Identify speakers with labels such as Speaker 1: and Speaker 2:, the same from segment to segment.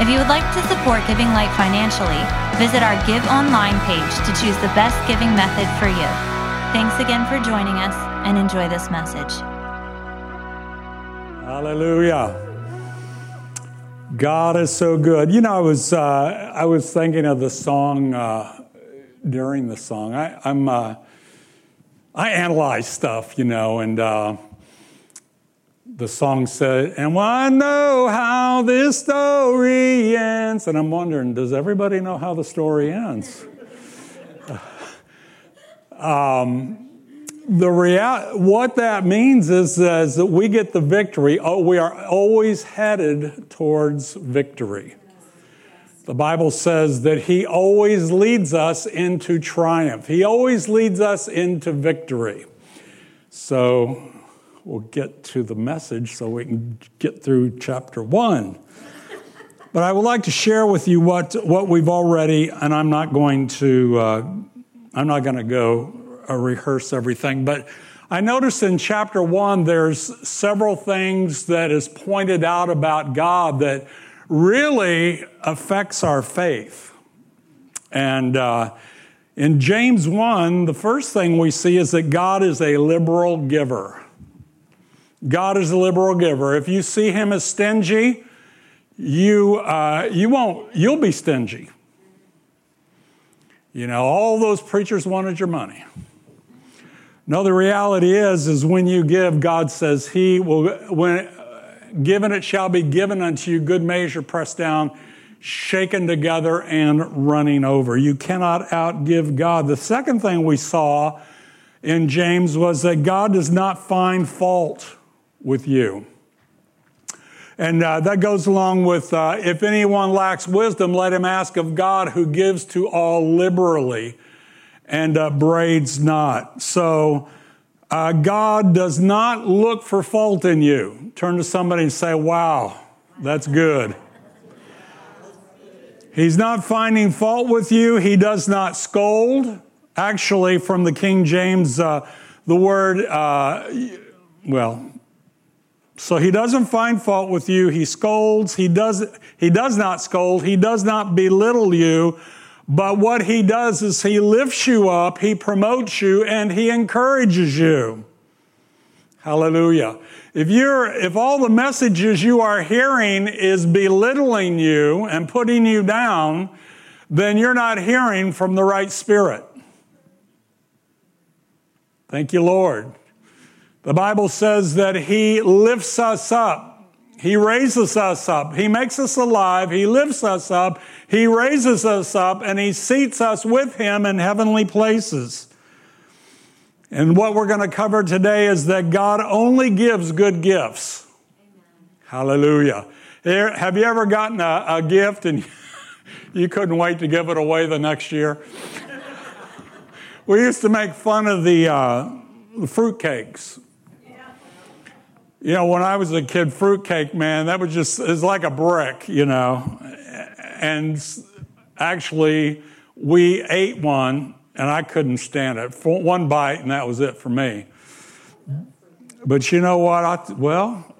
Speaker 1: If you would like to support Giving Light financially, visit our Give Online page to choose the best giving method for you. Thanks again for joining us and enjoy this message.
Speaker 2: Hallelujah. God is so good. You know, I was uh, I was thinking of the song uh, during the song. I, am uh, I analyze stuff, you know, and uh, the song said, and I know how this story ends. And I'm wondering, does everybody know how the story ends? um, the real, what that means is, is that we get the victory. Oh, we are always headed towards victory. The Bible says that He always leads us into triumph. He always leads us into victory. So we'll get to the message so we can get through chapter one. But I would like to share with you what, what we've already, and I'm not going to, uh, I'm not going to go uh, rehearse everything, but I noticed in chapter one, there's several things that is pointed out about God that really affects our faith. And uh, in James 1, the first thing we see is that God is a liberal giver. God is a liberal giver. If you see him as stingy, you, uh, you won't, you'll be stingy. You know, all those preachers wanted your money. No, the reality is, is when you give, God says He will, when given it shall be given unto you, good measure, pressed down, shaken together, and running over. You cannot outgive God. The second thing we saw in James was that God does not find fault with you. And uh, that goes along with uh, if anyone lacks wisdom, let him ask of God who gives to all liberally and uh, braids not. So uh, God does not look for fault in you. Turn to somebody and say, Wow, that's good. He's not finding fault with you. He does not scold. Actually, from the King James, uh, the word, uh, well, so he doesn't find fault with you. He scolds. He does, he does not scold. He does not belittle you. But what he does is he lifts you up, he promotes you, and he encourages you. Hallelujah. If you're, if all the messages you are hearing is belittling you and putting you down, then you're not hearing from the right spirit. Thank you, Lord. The Bible says that He lifts us up. He raises us up. He makes us alive. He lifts us up. He raises us up and He seats us with Him in heavenly places. And what we're going to cover today is that God only gives good gifts. Hallelujah. Have you ever gotten a, a gift and you couldn't wait to give it away the next year? we used to make fun of the, uh, the fruit cakes you know, when I was a kid, fruitcake, man, that was just, it was like a brick, you know. And actually, we ate one, and I couldn't stand it. One bite, and that was it for me. But you know what? I, well,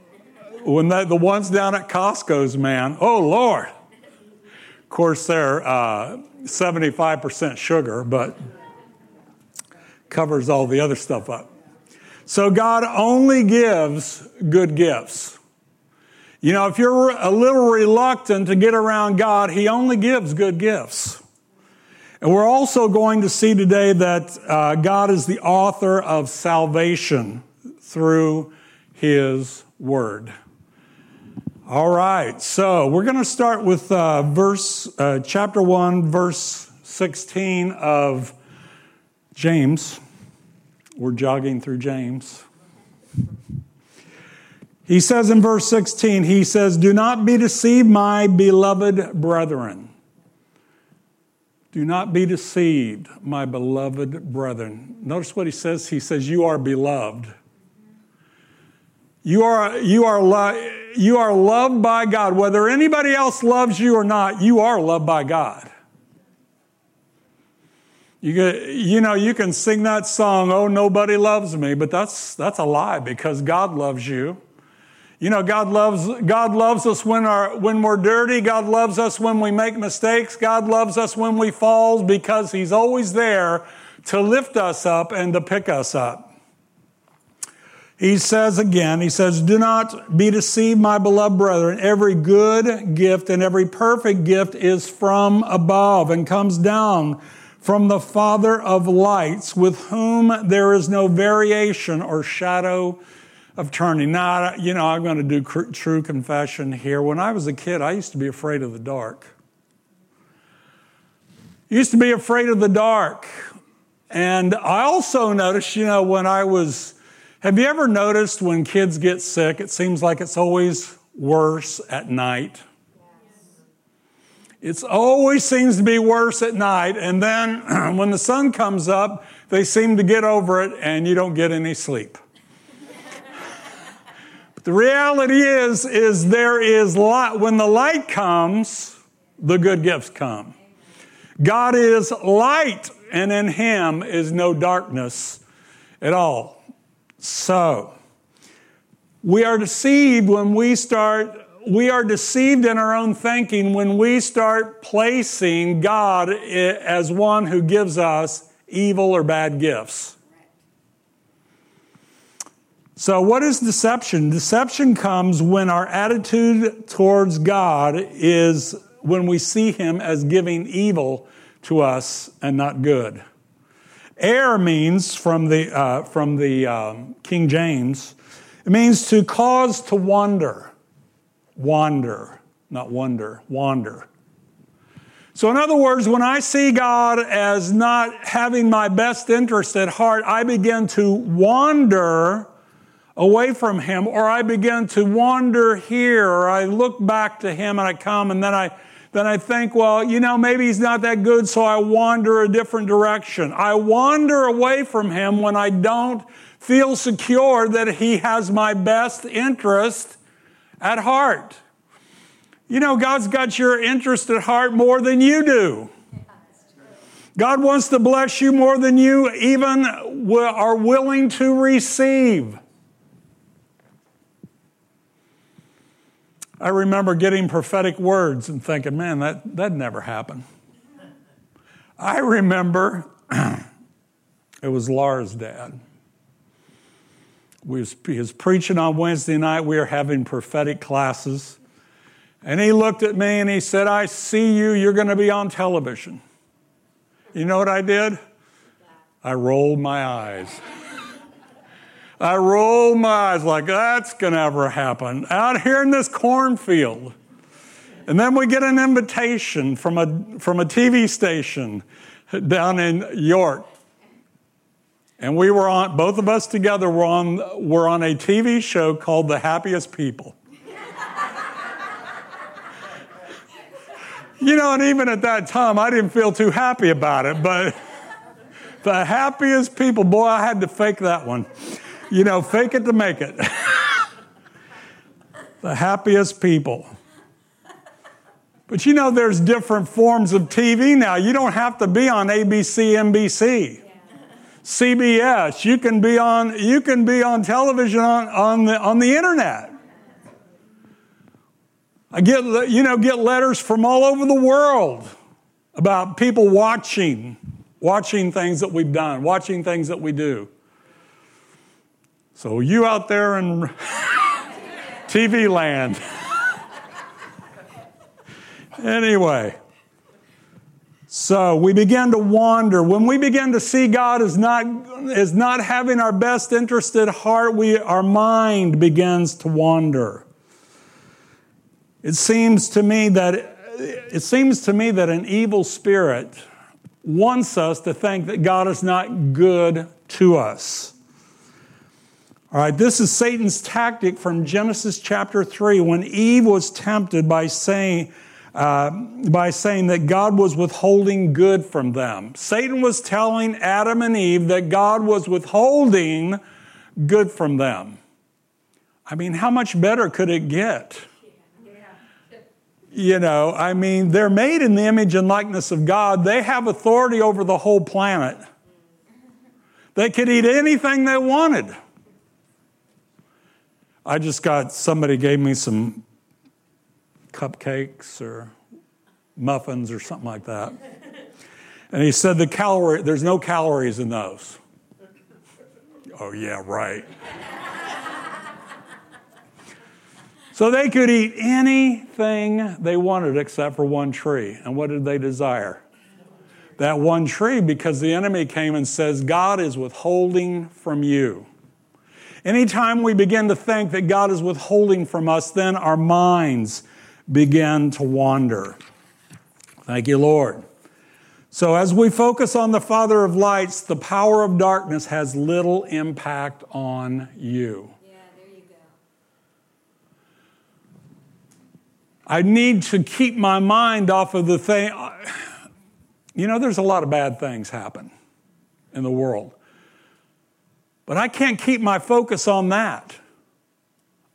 Speaker 2: when the ones down at Costco's, man, oh, Lord. Of course, they're uh, 75% sugar, but covers all the other stuff up. So God only gives good gifts. You know, if you're a little reluctant to get around God, He only gives good gifts. And we're also going to see today that uh, God is the author of salvation through His Word. All right, so we're going to start with uh, verse, uh, chapter 1, verse 16 of James. We're jogging through James. He says in verse 16, he says, Do not be deceived, my beloved brethren. Do not be deceived, my beloved brethren. Notice what he says. He says, You are beloved. You are, you are, lo- you are loved by God. Whether anybody else loves you or not, you are loved by God. You, get, you know, you can sing that song, Oh, Nobody Loves Me, but that's, that's a lie because God loves you. You know, God loves, God loves us when, our, when we're dirty. God loves us when we make mistakes. God loves us when we fall because He's always there to lift us up and to pick us up. He says again, He says, Do not be deceived, my beloved brethren. Every good gift and every perfect gift is from above and comes down from the Father of lights, with whom there is no variation or shadow of turning. Now, you know, I'm going to do cr- true confession here. When I was a kid, I used to be afraid of the dark. Used to be afraid of the dark. And I also noticed, you know, when I was, have you ever noticed when kids get sick, it seems like it's always worse at night? It always seems to be worse at night. And then when the sun comes up, they seem to get over it and you don't get any sleep. but the reality is, is there is light. When the light comes, the good gifts come. God is light and in him is no darkness at all. So, we are deceived when we start we are deceived in our own thinking when we start placing God as one who gives us evil or bad gifts. So, what is deception? Deception comes when our attitude towards God is when we see Him as giving evil to us and not good. Err means, from the, uh, from the um, King James, it means to cause to wander wander, not wonder, wander. So, in other words, when I see God as not having my best interest at heart, I begin to wander away from Him, or I begin to wander here, or I look back to Him and I come and then I then I think, well, you know, maybe he's not that good, so I wander a different direction. I wander away from him when I don't feel secure that he has my best interest at heart. You know, God's got your interest at heart more than you do. God wants to bless you more than you even are willing to receive. I remember getting prophetic words and thinking, man, that, that never happened. I remember it was Laura's dad he was preaching on Wednesday night. We were having prophetic classes. And he looked at me and he said, I see you. You're going to be on television. You know what I did? I rolled my eyes. I rolled my eyes like that's going to ever happen out here in this cornfield. And then we get an invitation from a, from a TV station down in York and we were on, both of us together were on, were on a TV show called The Happiest People. you know, and even at that time, I didn't feel too happy about it, but the happiest people, boy, I had to fake that one. You know, fake it to make it. the happiest people. But you know, there's different forms of TV now. You don't have to be on ABC, NBC. CBS. You can be on, you can be on television on, on, the, on the internet. I get, you know, get letters from all over the world about people watching, watching things that we've done, watching things that we do. So you out there in TV land. anyway. So we begin to wander. When we begin to see God as not, as not having our best interest at heart, we, our mind begins to wander. It seems to me that it seems to me that an evil spirit wants us to think that God is not good to us. All right, this is Satan's tactic from Genesis chapter 3 when Eve was tempted by saying, uh, by saying that God was withholding good from them. Satan was telling Adam and Eve that God was withholding good from them. I mean, how much better could it get? You know, I mean, they're made in the image and likeness of God. They have authority over the whole planet. They could eat anything they wanted. I just got somebody gave me some cupcakes or muffins or something like that. And he said the calorie there's no calories in those. Oh yeah, right. so they could eat anything they wanted except for one tree. And what did they desire? That one tree because the enemy came and says God is withholding from you. Anytime we begin to think that God is withholding from us, then our minds begin to wander. Thank you, Lord. So, as we focus on the Father of lights, the power of darkness has little impact on you.
Speaker 1: Yeah, there you go.
Speaker 2: I need to keep my mind off of the thing. You know, there's a lot of bad things happen in the world. But I can't keep my focus on that.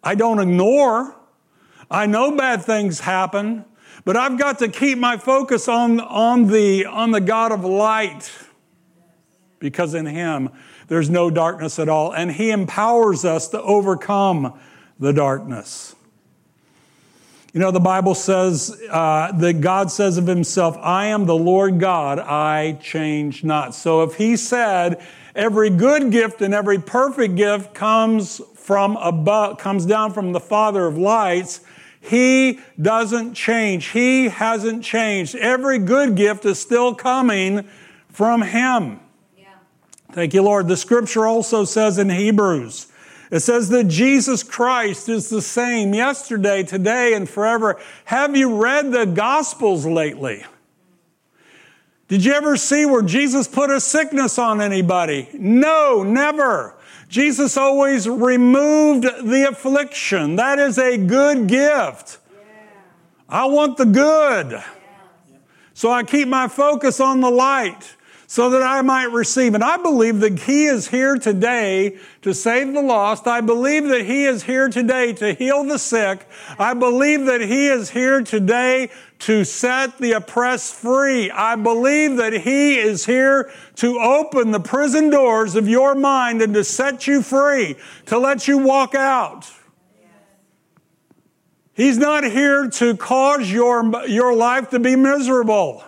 Speaker 2: I don't ignore I know bad things happen, but I've got to keep my focus on, on, the, on the God of light because in Him there's no darkness at all, and He empowers us to overcome the darkness. You know, the Bible says uh, that God says of Himself, I am the Lord God, I change not. So if He said, every good gift and every perfect gift comes from above, comes down from the Father of lights, he doesn't change. He hasn't changed. Every good gift is still coming from Him. Yeah. Thank you, Lord. The scripture also says in Hebrews, it says that Jesus Christ is the same yesterday, today, and forever. Have you read the Gospels lately? Did you ever see where Jesus put a sickness on anybody? No, never. Jesus always removed the affliction. That is a good gift. I want the good. So I keep my focus on the light so that I might receive. And I believe that He is here today to save the lost. I believe that He is here today to heal the sick. I believe that He is here today to set the oppressed free. I believe that He is here to open the prison doors of your mind and to set you free, to let you walk out. He's not here to cause your, your life to be miserable.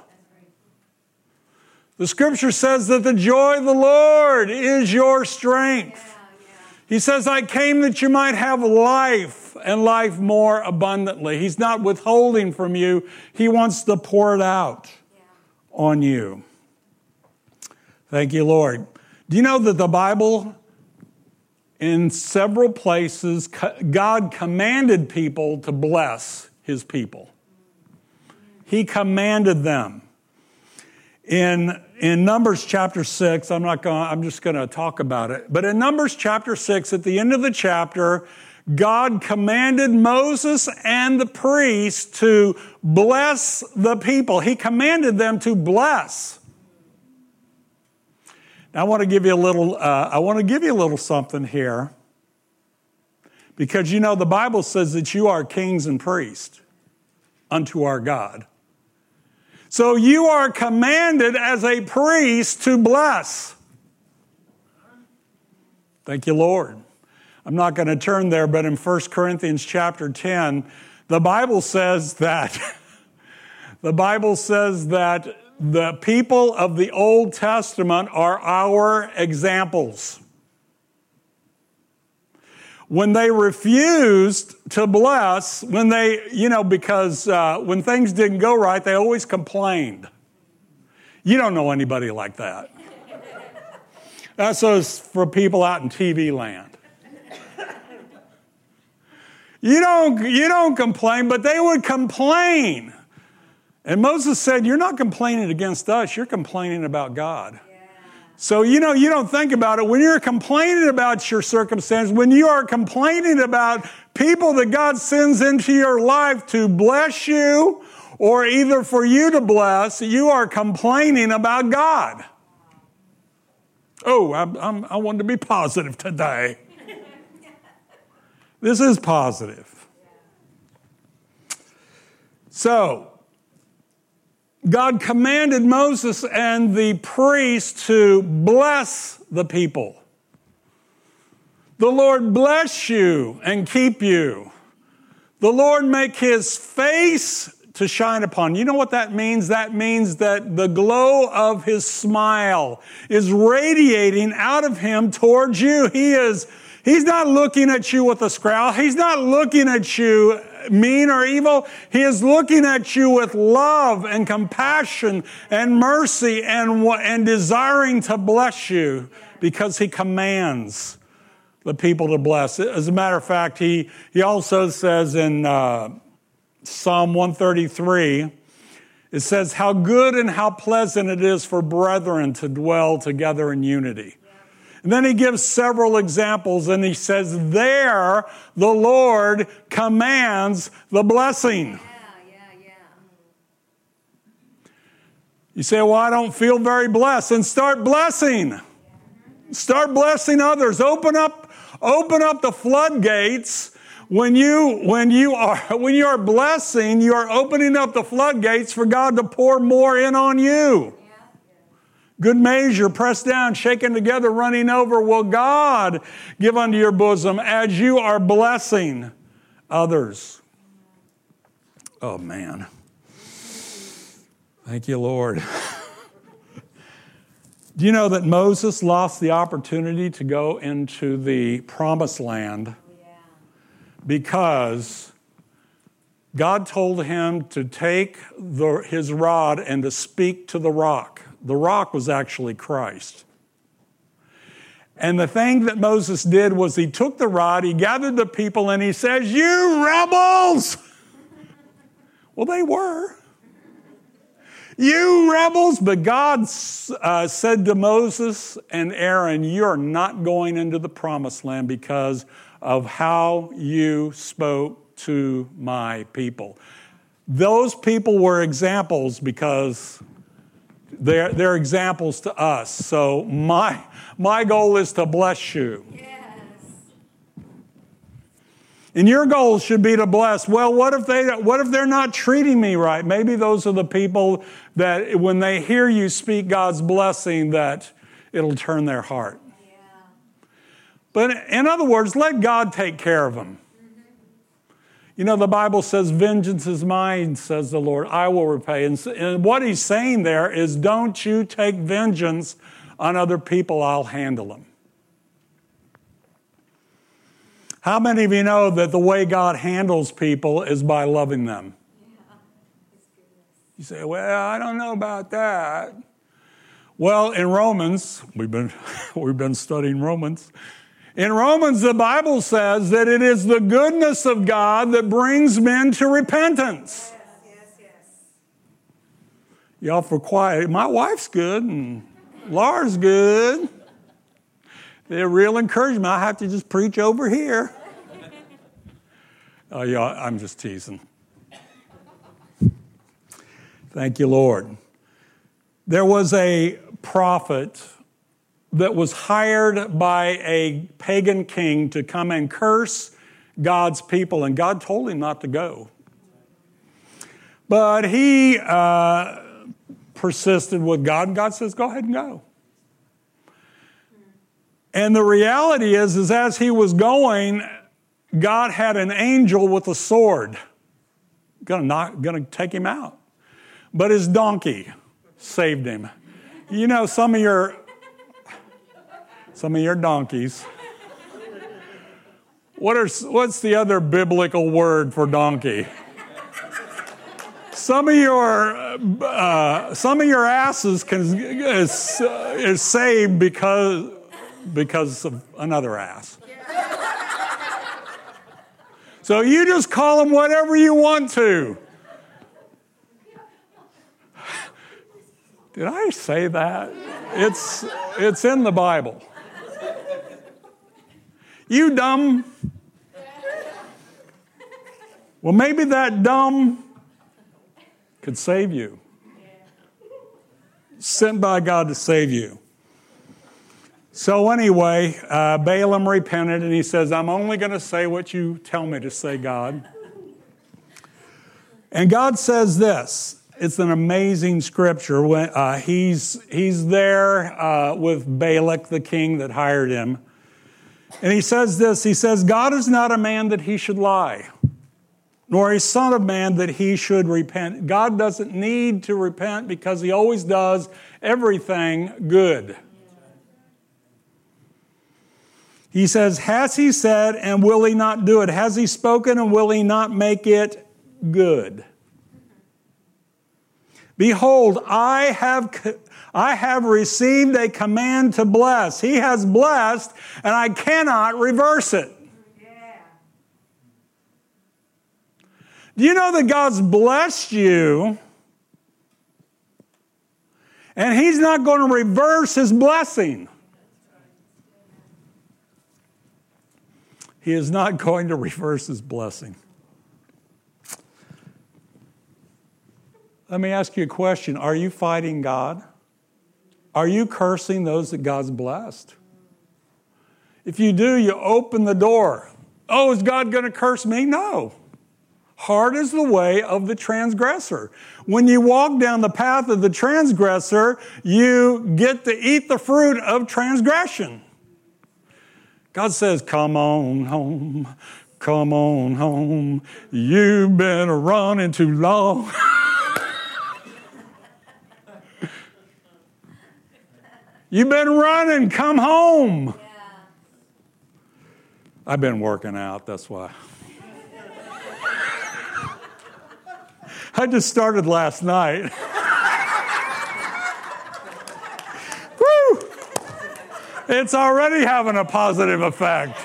Speaker 2: The scripture says that the joy of the Lord is your strength. He says, I came that you might have life and life more abundantly. He's not withholding from you, He wants to pour it out on you. Thank you, Lord. Do you know that the Bible, in several places, God commanded people to bless His people? Mm. He commanded them. In in Numbers chapter 6, I'm not going I'm just going to talk about it. But in Numbers chapter 6 at the end of the chapter, God commanded Moses and the priests to bless the people. He commanded them to bless. Now I want to give you a little uh, I want to give you a little something here. Because you know the Bible says that you are kings and priests unto our God. So you are commanded as a priest to bless. Thank you, Lord. I'm not going to turn there, but in 1 Corinthians chapter 10, the Bible says that the Bible says that the people of the Old Testament are our examples when they refused to bless, when they, you know, because uh, when things didn't go right, they always complained. You don't know anybody like that. That's us for people out in TV land. You don't, you don't complain, but they would complain. And Moses said, You're not complaining against us, you're complaining about God. So, you know, you don't think about it. When you're complaining about your circumstance, when you are complaining about people that God sends into your life to bless you or either for you to bless, you are complaining about God. Oh, I'm, I'm, i wanted to be positive today. this is positive. So, God commanded Moses and the priest to bless the people. The Lord bless you and keep you. The Lord make his face to shine upon. You know what that means? That means that the glow of his smile is radiating out of him towards you. He is, he's not looking at you with a scowl. He's not looking at you mean or evil. He is looking at you with love and compassion and mercy and, and desiring to bless you because he commands the people to bless. As a matter of fact, he, he also says in, uh, Psalm 133, it says, How good and how pleasant it is for brethren to dwell together in unity. And then he gives several examples and he says, There the Lord commands the blessing. You say, Well, I don't feel very blessed. And start blessing. Start blessing others. Open up, open up the floodgates when you, when you are, when you are blessing, you are opening up the floodgates for God to pour more in on you. Good measure, pressed down, shaken together, running over, will God give unto your bosom as you are blessing others. Oh, man. Thank you, Lord. Do you know that Moses lost the opportunity to go into the promised land because God told him to take the, his rod and to speak to the rock. The rock was actually Christ. And the thing that Moses did was he took the rod, he gathered the people, and he says, You rebels! well, they were. You rebels! But God uh, said to Moses and Aaron, You're not going into the promised land because of how you spoke to my people. Those people were examples because they're, they're examples to us. So my, my goal is to bless you. Yes. And your goal should be to bless. Well, what if they what if they're not treating me right? Maybe those are the people that when they hear you speak God's blessing that it'll turn their heart. But in other words, let God take care of them. You know, the Bible says, Vengeance is mine, says the Lord. I will repay. And, and what he's saying there is, Don't you take vengeance on other people, I'll handle them. How many of you know that the way God handles people is by loving them? You say, Well, I don't know about that. Well, in Romans, we've been, we've been studying Romans. In Romans, the Bible says that it is the goodness of God that brings men to repentance. Yes, yes, yes. Y'all for quiet. My wife's good and Laura's good. They're real encouragement. I have to just preach over here. Oh, yeah, I'm just teasing. Thank you, Lord. There was a prophet that was hired by a pagan king to come and curse God's people, and God told him not to go. But he uh, persisted with God, and God says, Go ahead and go. And the reality is, is as he was going, God had an angel with a sword gonna, knock, gonna take him out. But his donkey saved him. You know, some of your some of your donkeys. What are, what's the other biblical word for donkey? Some of your uh, some of your asses can, is, uh, is saved because because of another ass. So you just call them whatever you want to. Did I say that? It's it's in the Bible. You dumb. Well, maybe that dumb could save you. Sent by God to save you. So, anyway, uh, Balaam repented and he says, I'm only going to say what you tell me to say, God. And God says this it's an amazing scripture. When, uh, he's, he's there uh, with Balak, the king that hired him. And he says this He says, God is not a man that he should lie, nor a son of man that he should repent. God doesn't need to repent because he always does everything good. He says, Has he said and will he not do it? Has he spoken and will he not make it good? Behold, I have, I have received a command to bless. He has blessed, and I cannot reverse it. Do you know that God's blessed you? And He's not going to reverse His blessing. He is not going to reverse His blessing. Let me ask you a question Are you fighting God? Are you cursing those that God's blessed? If you do, you open the door. Oh, is God going to curse me? No. Hard is the way of the transgressor. When you walk down the path of the transgressor, you get to eat the fruit of transgression. God says, Come on home, come on home. You've been running too long. You've been running, come home. Yeah. I've been working out, that's why. I just started last night. Woo! It's already having a positive effect.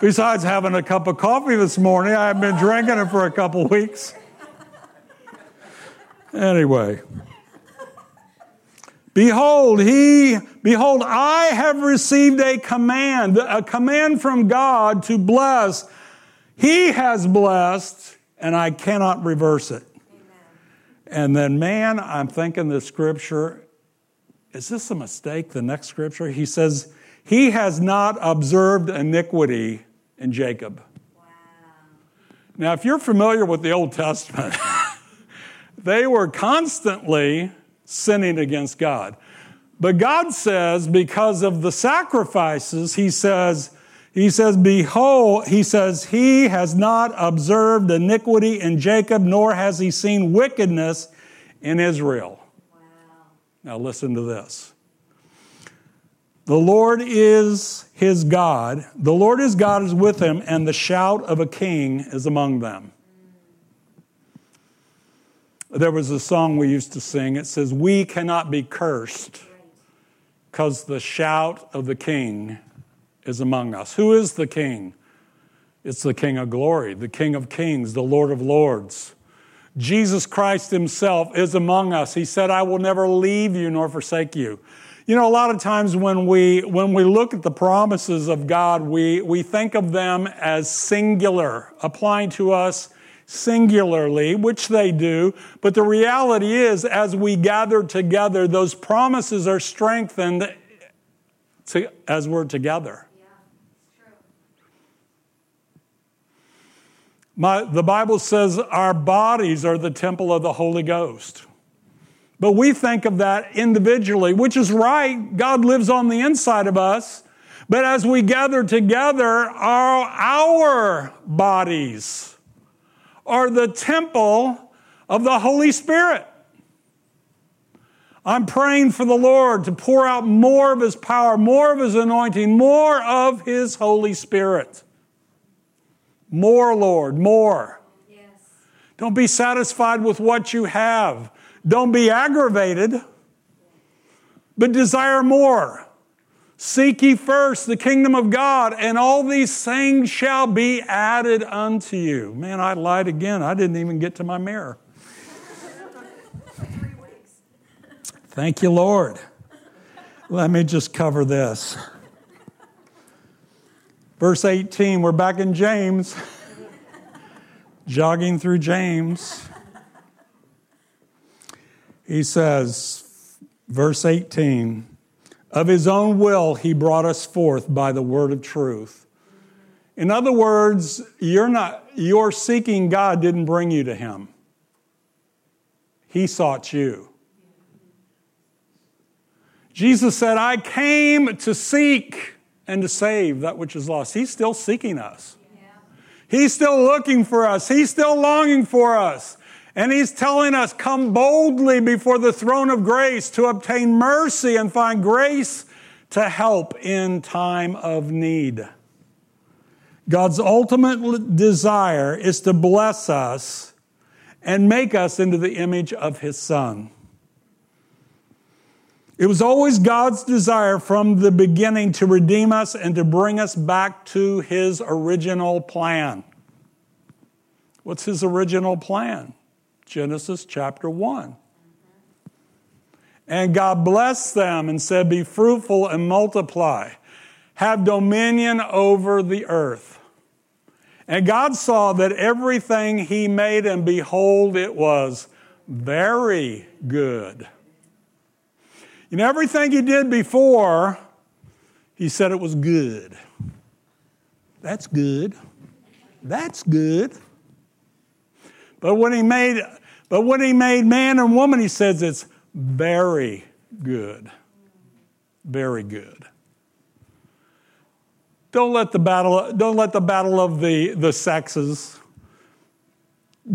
Speaker 2: Besides having a cup of coffee this morning, I've been drinking it for a couple weeks. Anyway. Behold, he, behold, I have received a command, a command from God to bless. He has blessed, and I cannot reverse it. Amen. And then, man, I'm thinking the scripture, is this a mistake? The next scripture? He says, He has not observed iniquity in Jacob. Wow. Now, if you're familiar with the Old Testament, they were constantly sinning against God. But God says, because of the sacrifices, He says, He says, Behold, He says, He has not observed iniquity in Jacob, nor has He seen wickedness in Israel. Wow. Now listen to this. The Lord is his God. The Lord his God is with him, and the shout of a king is among them. There was a song we used to sing. It says, We cannot be cursed because the shout of the king is among us. Who is the king? It's the King of glory, the King of kings, the Lord of lords. Jesus Christ himself is among us. He said, I will never leave you nor forsake you. You know, a lot of times when we, when we look at the promises of God, we, we think of them as singular, applying to us singularly, which they do, but the reality is, as we gather together, those promises are strengthened to, as we're together. My, the Bible says our bodies are the temple of the Holy Ghost. But we think of that individually, which is right. God lives on the inside of us. But as we gather together, our, our bodies are the temple of the Holy Spirit. I'm praying for the Lord to pour out more of His power, more of His anointing, more of His Holy Spirit. More, Lord, more. Yes. Don't be satisfied with what you have. Don't be aggravated, but desire more. Seek ye first the kingdom of God, and all these things shall be added unto you. Man, I lied again. I didn't even get to my mirror. Thank you, Lord. Let me just cover this. Verse 18, we're back in James, jogging through James. He says, verse 18, of his own will he brought us forth by the word of truth. In other words, you're not your seeking God didn't bring you to him. He sought you. Jesus said, I came to seek and to save that which is lost. He's still seeking us. He's still looking for us. He's still longing for us. And he's telling us, come boldly before the throne of grace to obtain mercy and find grace to help in time of need. God's ultimate desire is to bless us and make us into the image of his son. It was always God's desire from the beginning to redeem us and to bring us back to his original plan. What's his original plan? Genesis chapter 1. And God blessed them and said, Be fruitful and multiply, have dominion over the earth. And God saw that everything He made, and behold, it was very good. You know, everything He did before, He said it was good. That's good. That's good. But when He made but when he made man and woman, he says it's very good. Very good. Don't let the battle, don't let the battle of the, the sexes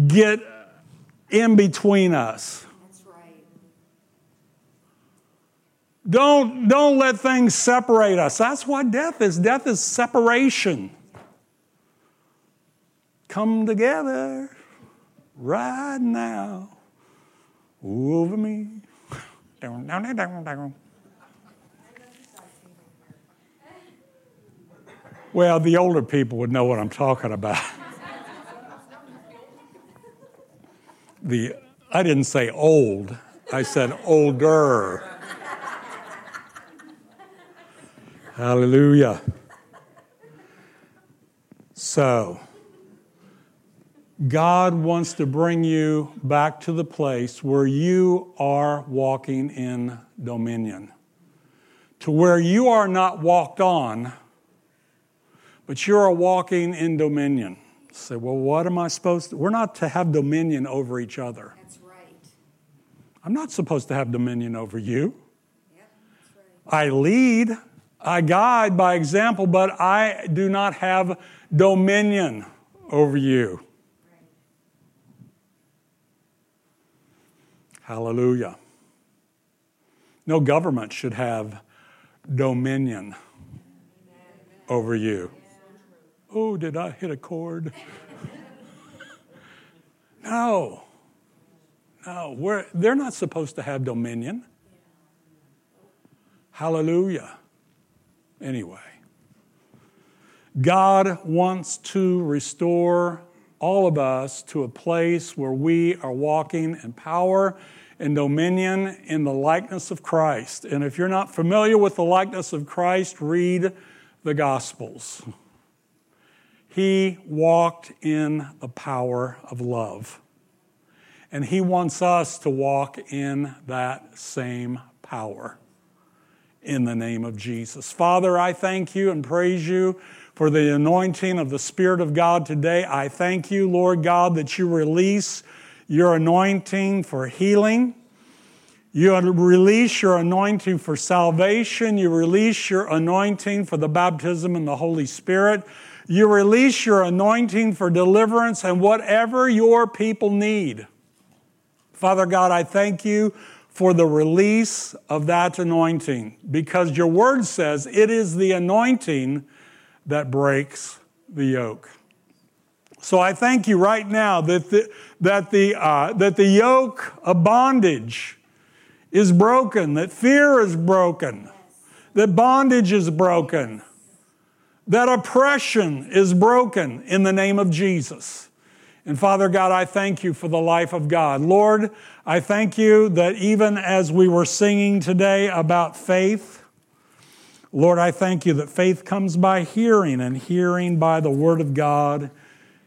Speaker 2: get in between us. Don't, don't let things separate us. That's what death is. Death is separation. Come together right now over me. Well, the older people would know what I'm talking about. the I didn't say old, I said older. Hallelujah. So, God wants to bring you back to the place where you are walking in dominion, to where you are not walked on, but you are walking in dominion. Say, well, what am I supposed to? We're not to have dominion over each other.
Speaker 3: That's right.
Speaker 2: I'm not supposed to have dominion over you.
Speaker 3: Yep, that's right.
Speaker 2: I lead, I guide by example, but I do not have dominion over you. Hallelujah. No government should have dominion over you. Oh, did I hit a chord? no. No, we're, they're not supposed to have dominion. Hallelujah. Anyway, God wants to restore all of us to a place where we are walking in power and dominion in the likeness of Christ. And if you're not familiar with the likeness of Christ, read the Gospels. He walked in the power of love. And He wants us to walk in that same power in the name of Jesus. Father, I thank you and praise you for the anointing of the Spirit of God today. I thank you, Lord God, that you release your anointing for healing. You release your anointing for salvation. You release your anointing for the baptism in the Holy Spirit. You release your anointing for deliverance and whatever your people need. Father God, I thank you for the release of that anointing because your word says it is the anointing that breaks the yoke. So I thank you right now that the, that the, uh, that the yoke of bondage is broken, that fear is broken, that bondage is broken, that oppression is broken in the name of Jesus. And Father God, I thank you for the life of God. Lord, I thank you that even as we were singing today about faith, Lord, I thank you that faith comes by hearing and hearing by the Word of God.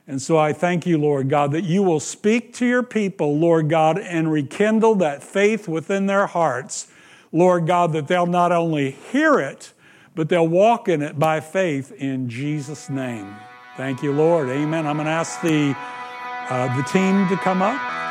Speaker 2: And so I thank you, Lord God, that you will speak to your people, Lord God, and rekindle that faith within their hearts. Lord God, that they'll not only hear it, but they'll walk in it by faith in Jesus' name. Thank you, Lord. Amen. I'm going to ask the, uh, the team to come up.